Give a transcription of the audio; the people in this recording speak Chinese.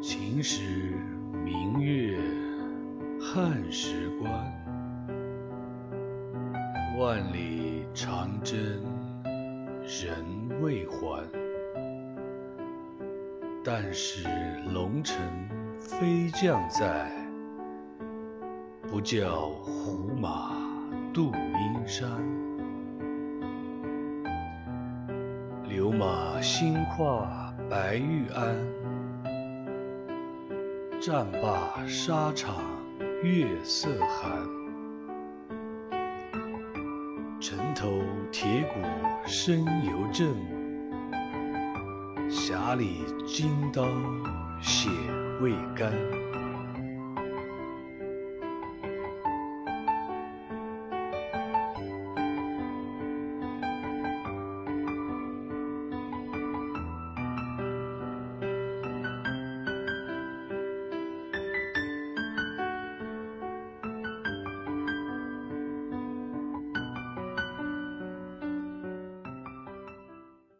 秦时明月汉时关，万里长征人未还。但使龙城飞将在，不教胡马度阴山。流马新跨白玉鞍，战罢沙场月色寒。城头铁骨声犹震，匣里金刀血未干。